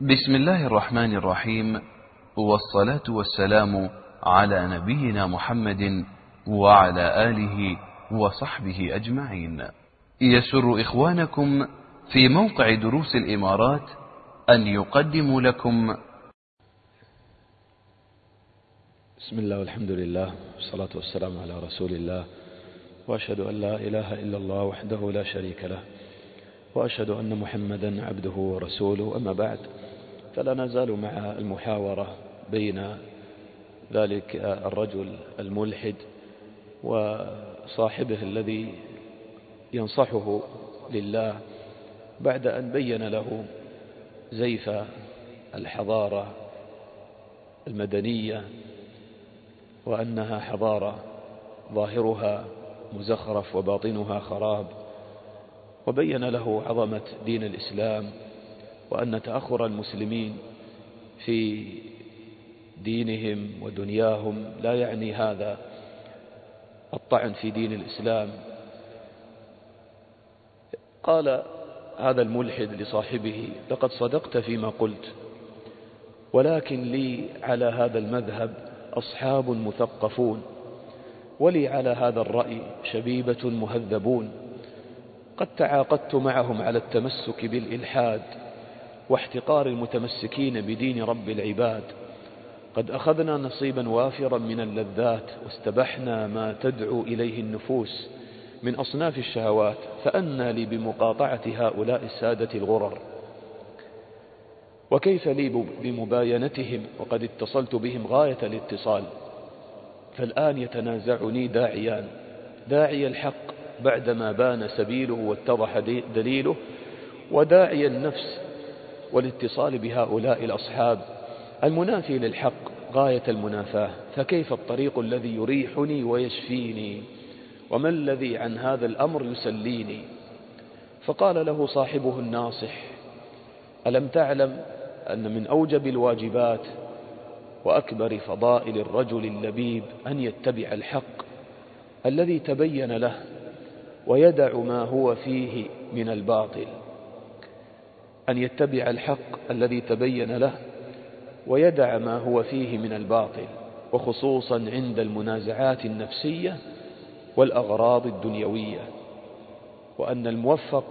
بسم الله الرحمن الرحيم والصلاة والسلام على نبينا محمد وعلى آله وصحبه أجمعين. يسر إخوانكم في موقع دروس الإمارات أن يقدموا لكم. بسم الله والحمد لله والصلاة والسلام على رسول الله. وأشهد أن لا إله إلا الله وحده لا شريك له. وأشهد أن محمدا عبده ورسوله أما بعد. فلا نزال مع المحاورة بين ذلك الرجل الملحد وصاحبه الذي ينصحه لله بعد أن بين له زيف الحضارة المدنية وأنها حضارة ظاهرها مزخرف وباطنها خراب وبين له عظمة دين الإسلام وأن تأخر المسلمين في دينهم ودنياهم لا يعني هذا الطعن في دين الإسلام. قال هذا الملحد لصاحبه لقد صدقت فيما قلت ولكن لي على هذا المذهب أصحاب مثقفون ولي على هذا الرأي شبيبة مهذبون قد تعاقدت معهم على التمسك بالإلحاد واحتقار المتمسكين بدين رب العباد. قد أخذنا نصيبا وافرا من اللذات واستبحنا ما تدعو إليه النفوس من أصناف الشهوات فأنى لي بمقاطعة هؤلاء السادة الغرر. وكيف لي بمباينتهم؟ وقد اتصلت بهم غاية الاتصال. فالآن يتنازعني داعيان. داعي الحق بعدما بان سبيله واتضح دليله وداعي النفس والاتصال بهؤلاء الأصحاب. المنافي للحق غاية المنافاة. فكيف الطريق الذي يريحني ويشفيني؟ وما الذي عن هذا الأمر يسليني؟ فقال له صاحبه الناصح ألم تعلم أن من أوجب الواجبات وأكبر فضائل الرجل اللبيب أن يتبع الحق الذي تبين له ويدع ما هو فيه من الباطل. أن يتبع الحق الذي تبين له ويدع ما هو فيه من الباطل وخصوصا عند المنازعات النفسية والأغراض الدنيوية. وأن الموفق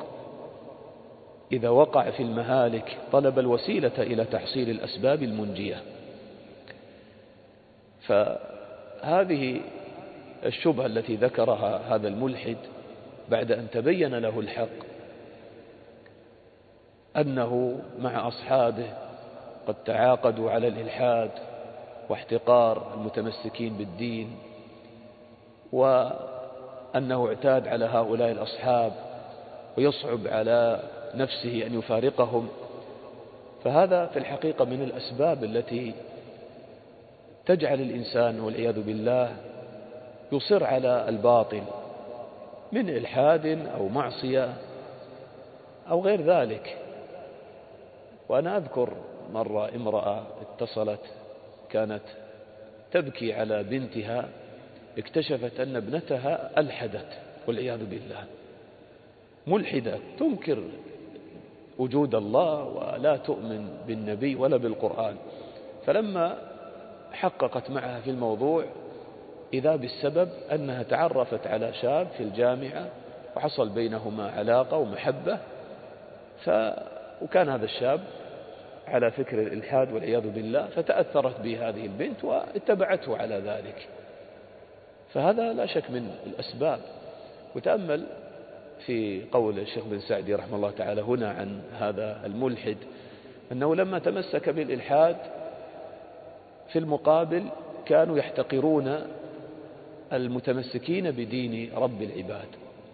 إذا وقع في المهالك طلب الوسيلة إلى تحصيل الأسباب المنجية. فهذه الشبهة التي ذكرها هذا الملحد بعد أن تبين له الحق أنه مع أصحابه قد تعاقدوا على الإلحاد واحتقار المتمسكين بالدين وأنه اعتاد على هؤلاء الأصحاب ويصعب على نفسه أن يفارقهم. فهذا في الحقيقة من الأسباب التي تجعل الإنسان والعياذ بالله يصر على الباطل من إلحاد أو معصية أو غير ذلك. وأنا أذكر مرة امرأة اتصلت كانت تبكي على بنتها اكتشفت أن ابنتها ألحدت والعياذ بالله. ملحدة تنكر وجود الله ولا تؤمن بالنبي ولا بالقرآن. فلما حققت معها في الموضوع إذا بالسبب أنها تعرفت على شاب في الجامعة وحصل بينهما علاقة ومحبة ف... وكان هذا الشاب على فكر الإلحاد والعياذ بالله فتأثرت به هذه البنت واتبعته على ذلك. فهذا لا شك من الأسباب. وتأمل في قول الشيخ بن سعدي رحمه الله تعالى هنا عن هذا الملحد أنه لما تمسك بالإلحاد في المقابل كانوا يحتقرون المتمسكين بدين رب العباد.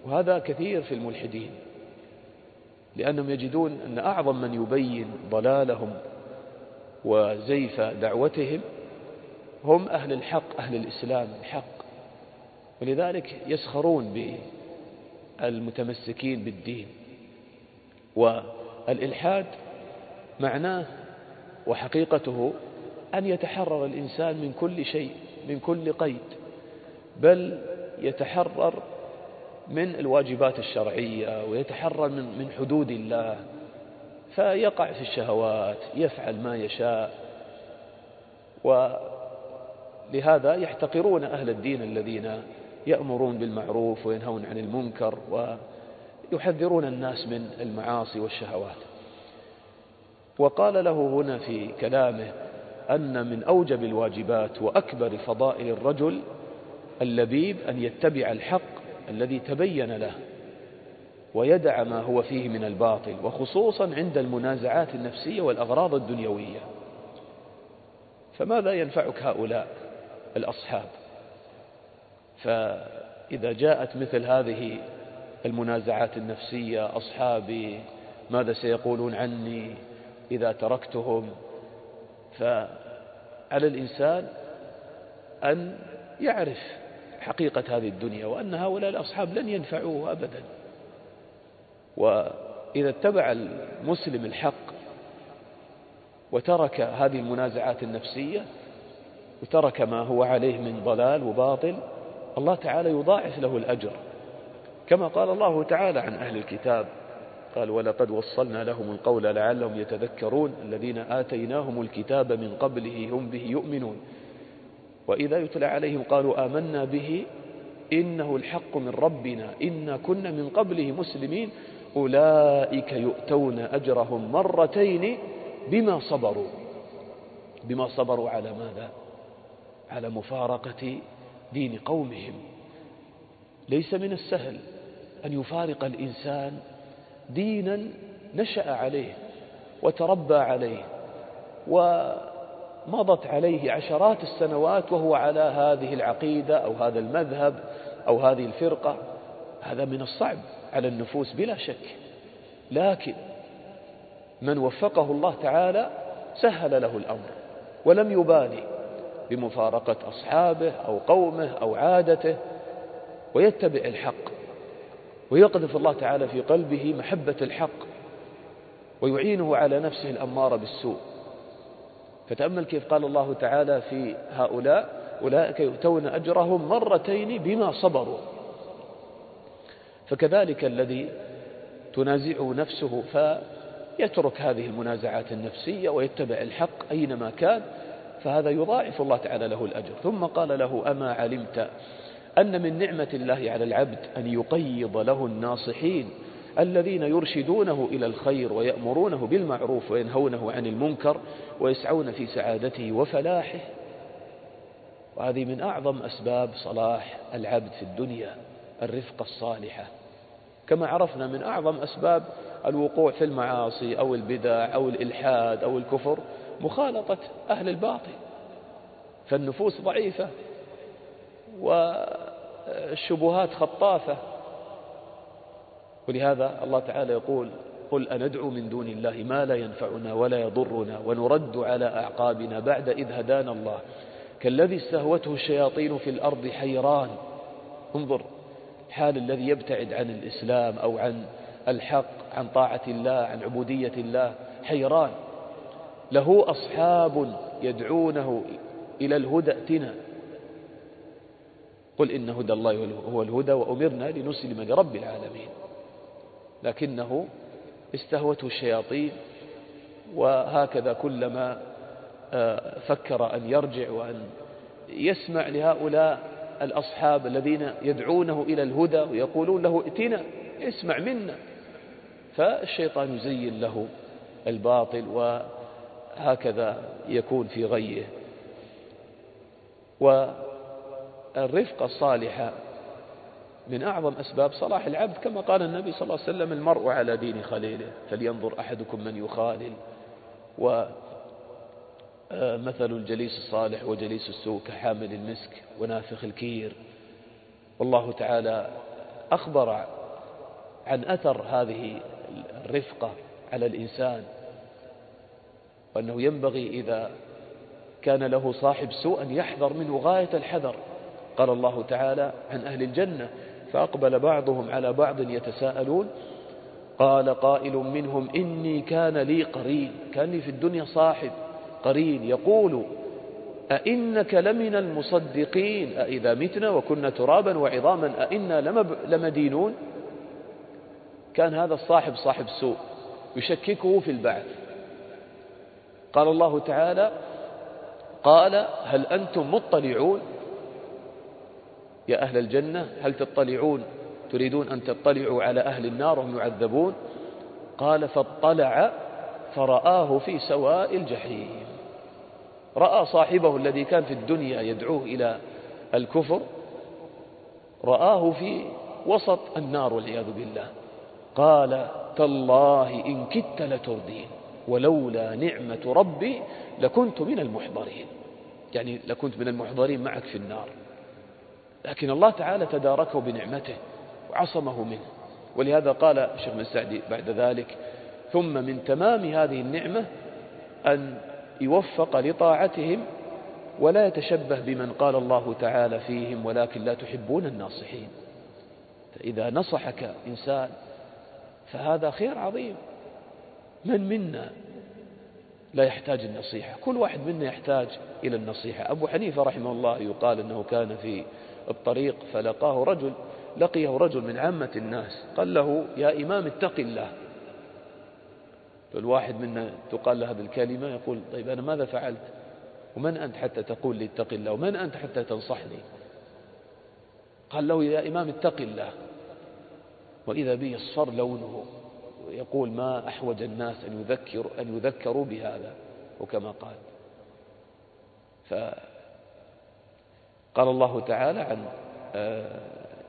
وهذا كثير في الملحدين. لأنهم يجدون أن أعظم من يبين ضلالهم وزيف دعوتهم هم أهل الحق أهل الإسلام الحق. ولذلك يسخرون بالمتمسكين بالدين. والإلحاد معناه وحقيقته أن يتحرر الإنسان من كل شيء من كل قيد بل يتحرر من الواجبات الشرعية ويتحرر من من حدود الله فيقع في الشهوات يفعل ما يشاء. ولهذا يحتقرون أهل الدين الذين يأمرون بالمعروف وينهون عن المنكر ويحذرون الناس من المعاصي والشهوات. وقال له هنا في كلامه أن من أوجب الواجبات وأكبر فضائل الرجل اللبيب أن يتبع الحق الذي تبين له ويدع ما هو فيه من الباطل وخصوصا عند المنازعات النفسية والأغراض الدنيوية. فماذا ينفعك هؤلاء الأصحاب؟ فإذا جاءت مثل هذه المنازعات النفسية أصحابي ماذا سيقولون عني إذا تركتهم؟ فعلى الإنسان أن يعرف حقيقة هذه الدنيا وأن هؤلاء الأصحاب لن ينفعوه أبدا. وإذا اتبع المسلم الحق وترك هذه المنازعات النفسية وترك ما هو عليه من ضلال وباطل الله تعالى يضاعف له الأجر. كما قال الله تعالى عن أهل الكتاب قال ولقد وصلنا لهم القول لعلهم يتذكرون الذين آتيناهم الكتاب من قبله هم به يؤمنون. وإذا يتلى عليهم قالوا آمنا به إنه الحق من ربنا إنا كنا من قبله مسلمين أولئك يؤتون أجرهم مرتين بما صبروا. بما صبروا على ماذا؟ على مفارقة دين قومهم. ليس من السهل أن يفارق الإنسان دينا نشأ عليه وتربى عليه ومضت عليه عشرات السنوات وهو على هذه العقيدة أو هذا المذهب أو هذه الفرقة. هذا من الصعب على النفوس بلا شك. لكن من وفقه الله تعالى سهل له الأمر ولم يبالي بمفارقة أصحابه أو قومه أو عادته ويتبع الحق ويقذف الله تعالى في قلبه محبة الحق ويعينه على نفسه الأمارة بالسوء. فتأمل كيف قال الله تعالى في هؤلاء أولئك يؤتون أجرهم مرتين بما صبروا. فكذلك الذي تنازعه نفسه فيترك هذه المنازعات النفسية ويتبع الحق أينما كان فهذا يضاعف الله تعالى له الأجر. ثم قال له أما علمت أن من نعمة الله على العبد أن يقيض له الناصحين؟ الذين يرشدونه إلى الخير ويأمرونه بالمعروف وينهونه عن المنكر ويسعون في سعادته وفلاحه. وهذه من أعظم أسباب صلاح العبد في الدنيا الرفقة الصالحة. كما عرفنا من أعظم أسباب الوقوع في المعاصي أو البدع أو الإلحاد أو الكفر مخالطة أهل الباطل. فالنفوس ضعيفة والشبهات خطافة. ولهذا الله تعالى يقول قل أندعو من دون الله ما لا ينفعنا ولا يضرنا ونرد على أعقابنا بعد إذ هدانا الله. كالذي استهوته الشياطين في الأرض حيران. انظر حال الذي يبتعد عن الإسلام أو عن الحق عن طاعة الله عن عبودية الله حيران. له أصحاب يدعونه إلى الهدى ائتنا. قل إن هدى الله هو الهدى وأمرنا لنسلم لرب العالمين. لكنه استهوته الشياطين وهكذا كلما آه، فكر أن يرجع وأن يسمع لهؤلاء الأصحاب الذين يدعونه إلى الهدى ويقولون له ائتنا اسمع منا. فالشيطان يزين له الباطل وهكذا يكون في غيه. والرفقة الصالحة من أعظم أسباب صلاح العبد كما قال النبي صلى الله عليه وسلم المرء على دين خليله فلينظر أحدكم من يخالل. ومثل الجليس الصالح وجليس السوء كحامل المسك ونافخ الكير. والله تعالى أخبر عن أثر هذه الرفقة على الإنسان وأنه ينبغي إذا كان له صاحب سوء أن يحذر منه غاية الحذر. قال الله تعالى عن أهل الجنة فأقبل بعضهم على بعض يتساءلون قال قائل منهم إني كان لي قرين كان لي في الدنيا صاحب قرين يقول أئنك لمن المصدقين؟ أئذا متنا وكنا ترابا وعظاما أئنا لمدينون؟ كان هذا الصاحب صاحب سوء يشككه في البعث. قال الله تعالى قال هل أنتم مطلعون؟ يا أهل الجنة هل تطلعون؟ تريدون أن تطلعوا على أهل النار وهم يعذبون؟ قال فاطلع فرآه في سواء الجحيم. رأى صاحبه الذي كان في الدنيا يدعوه إلى الكفر رآه في وسط النار والعياذ بالله. قال تالله إن كدت لتردين ولولا نعمة ربي لكنت من المحضرين. يعني لكنت من المحضرين معك في النار. لكن الله تعالى تداركه بنعمته وعصمه منه. ولهذا قال الشيخ بن سعدي بعد ذلك ثم من تمام هذه النعمة أن يوفق لطاعتهم ولا يتشبه بمن قال الله تعالى فيهم ولكن لا تحبون الناصحين. فإذا نصحك إنسان فهذا خير عظيم. من منا لا يحتاج النصيحة. كل واحد منا يحتاج إلى النصيحة. أبو حنيفة رحمه الله يقال أنه كان في الطريق فلقاه رجل لقيه رجل من عامة الناس قال له يا إمام اتق الله. الواحد منا تقال له هذه الكلمة يقول طيب أنا ماذا فعلت؟ ومن أنت حتى تقول لي اتق الله؟ ومن أنت حتى تنصحني؟ قال له يا إمام اتق الله. وإذا به اصفر لونه. يقول ما أحوج الناس أن يذكر أن يذكروا بهذا وكما قال. فقال الله تعالى عن آه،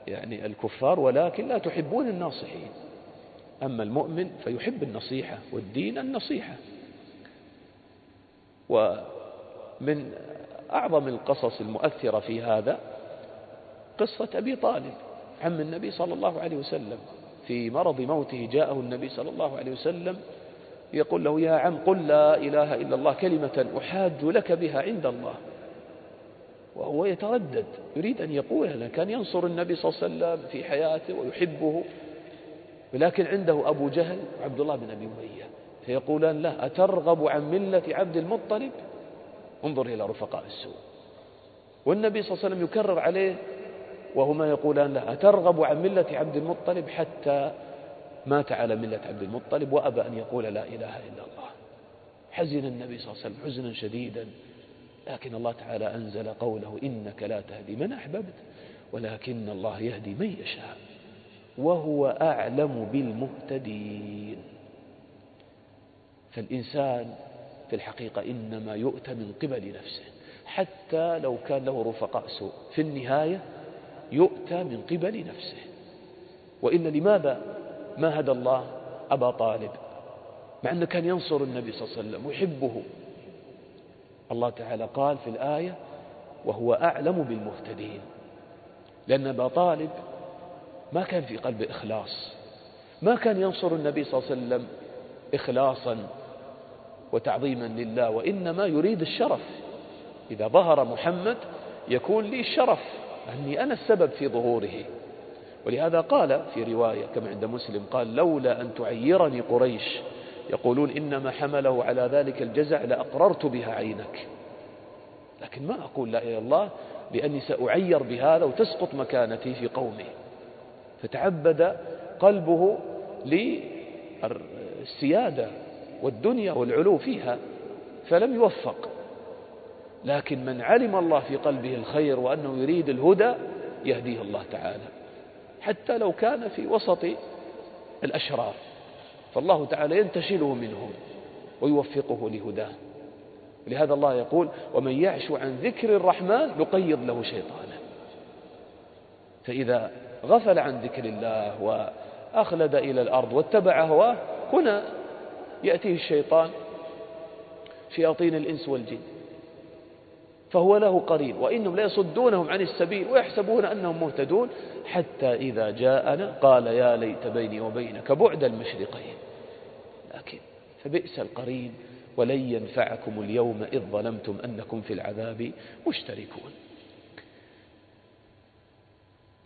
يعني الكفار ولكن لا تحبون الناصحين. أما المؤمن فيحب النصيحة والدين النصيحة. ومن أعظم القصص المؤثرة في هذا قصة أبي طالب عم النبي صلى الله عليه وسلم. في مرض موته جاءه النبي صلى الله عليه وسلم يقول له يا عم قل لا إله إلا الله كلمة أحاج لك بها عند الله. وهو يتردد يريد أن يقولها كان ينصر النبي صلى الله عليه وسلم في حياته ويحبه ولكن عنده أبو جهل وعبد الله بن أبي أمية فيقولان له أترغب عن ملة عبد المطلب؟ انظر إلى رفقاء السوء. والنبي صلى الله عليه وسلم يكرر عليه وهما يقولان له أترغب عن ملة عبد المطلب حتى مات على ملة عبد المطلب وأبى أن يقول لا إله إلا الله. حزن النبي صلى الله عليه وسلم حزنا شديدا. لكن الله تعالى أنزل قوله إنك لا تهدي من أحببت ولكن الله يهدي من يشاء وهو أعلم بالمهتدين. فالإنسان في الحقيقة إنما يؤتى من قبل نفسه حتى لو كان له رفقاء سوء. في النهاية يؤتى من قبل نفسه. وإن لماذا ما هدى الله أبا طالب؟ مع أنه كان ينصر النبي صلى الله عليه وسلم ويحبه الله تعالى قال في الآية وهو أعلم بالمهتدين. لأن أبا طالب ما كان في قلبه إخلاص. ما كان ينصر النبي صلى الله عليه وسلم إخلاصا وتعظيما لله وإنما يريد الشرف. إذا ظهر محمد يكون لي الشرف أني أنا السبب في ظهوره. ولهذا قال في رواية كما عند مسلم قال لولا أن تعيرني قريش يقولون إنما حمله على ذلك الجزع لأقررت بها عينك. لكن ما أقول لا إلا الله لأني سأعير بهذا وتسقط مكانتي في قومي. فتعبد قلبه للسيادة والدنيا والعلو فيها فلم يوفق. لكن من علم الله في قلبه الخير وأنه يريد الهدى يهديه الله تعالى. حتى لو كان في وسط الأشرار. فالله تعالى ينتشله منهم ويوفقه لهداه. لهذا الله يقول ومن يعش عن ذكر الرحمن نقيض له شيطانا فإذا غفل عن ذكر الله وأخلد إلى الأرض واتبع هواه هنا يأتيه الشيطان شياطين الإنس والجن. فهو له قرين وإنهم ليصدونهم عن السبيل ويحسبون أنهم مهتدون حتى إذا جاءنا قال يا ليت بيني وبينك بعد المشرقين. لكن فبئس القرين ولن ينفعكم اليوم إذ ظلمتم أنكم في العذاب مشتركون.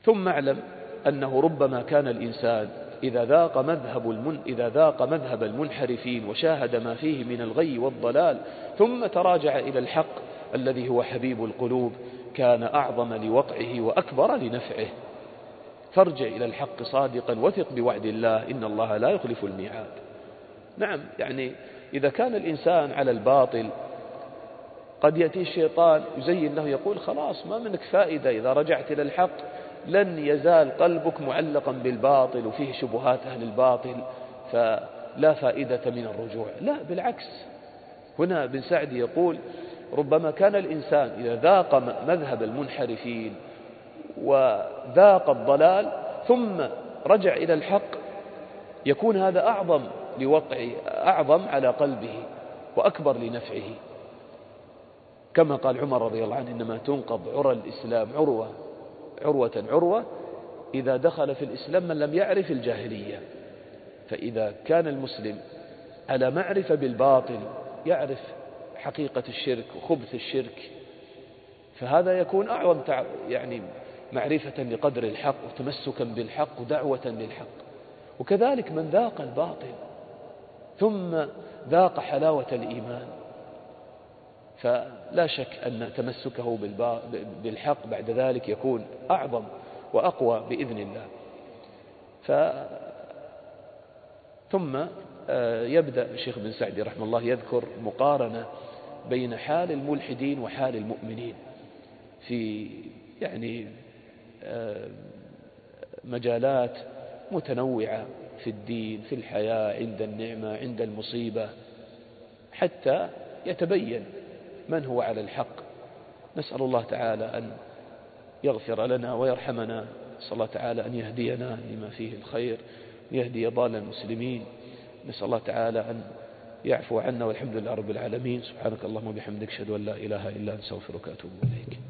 ثم اعلم أنه ربما كان الإنسان إذا ذاق مذهب المن إذا ذاق مذهب المنحرفين وشاهد ما فيه من الغي والضلال ثم تراجع إلى الحق الذي هو حبيب القلوب كان أعظم لوقعه وأكبر لنفعه. فارجع إلى الحق صادقا وثق بوعد الله إن الله لا يخلف الميعاد. نعم يعني إذا كان الإنسان على الباطل قد يأتي الشيطان يزين له يقول خلاص ما منك فائدة إذا رجعت إلى الحق لن يزال قلبك معلقا بالباطل وفيه شبهات أهل الباطل فلا فائدة من الرجوع. لا بالعكس. هنا ابن سعد يقول ربما كان الإنسان إذا ذاق مذهب المنحرفين وذاق الضلال ثم رجع إلى الحق يكون هذا أعظم لوقع أعظم على قلبه وأكبر لنفعه. كما قال عمر رضي الله عنه إنما تنقض عرى الإسلام عروة عروة عروة إذا دخل في الإسلام من لم يعرف الجاهلية. فإذا كان المسلم على معرفة بالباطل يعرف حقيقة الشرك وخبث الشرك فهذا يكون أعظم يعني معرفة لقدر الحق وتمسكا بالحق ودعوة للحق. وكذلك من ذاق الباطل ثم ذاق حلاوة الإيمان فلا شك أن تمسكه بالحق بعد ذلك يكون أعظم وأقوى بإذن الله. ف ثم آه، يبدأ الشيخ بن سعدي رحمه الله يذكر مقارنة بين حال الملحدين وحال المؤمنين في يعني آه، مجالات متنوعة في الدين في الحياة عند النعمة عند المصيبة حتى يتبين من هو على الحق. نسأل الله تعالى أن يغفر لنا ويرحمنا. نسأل الله تعالى أن يهدينا لما فيه الخير يهدي ضال المسلمين. نسأل الله تعالى أن يعفو عنا والحمد لله رب العالمين. سبحانك اللهم وبحمدك أشهد أن لا إله إلا أنت أستغفرك وأتوب إليك.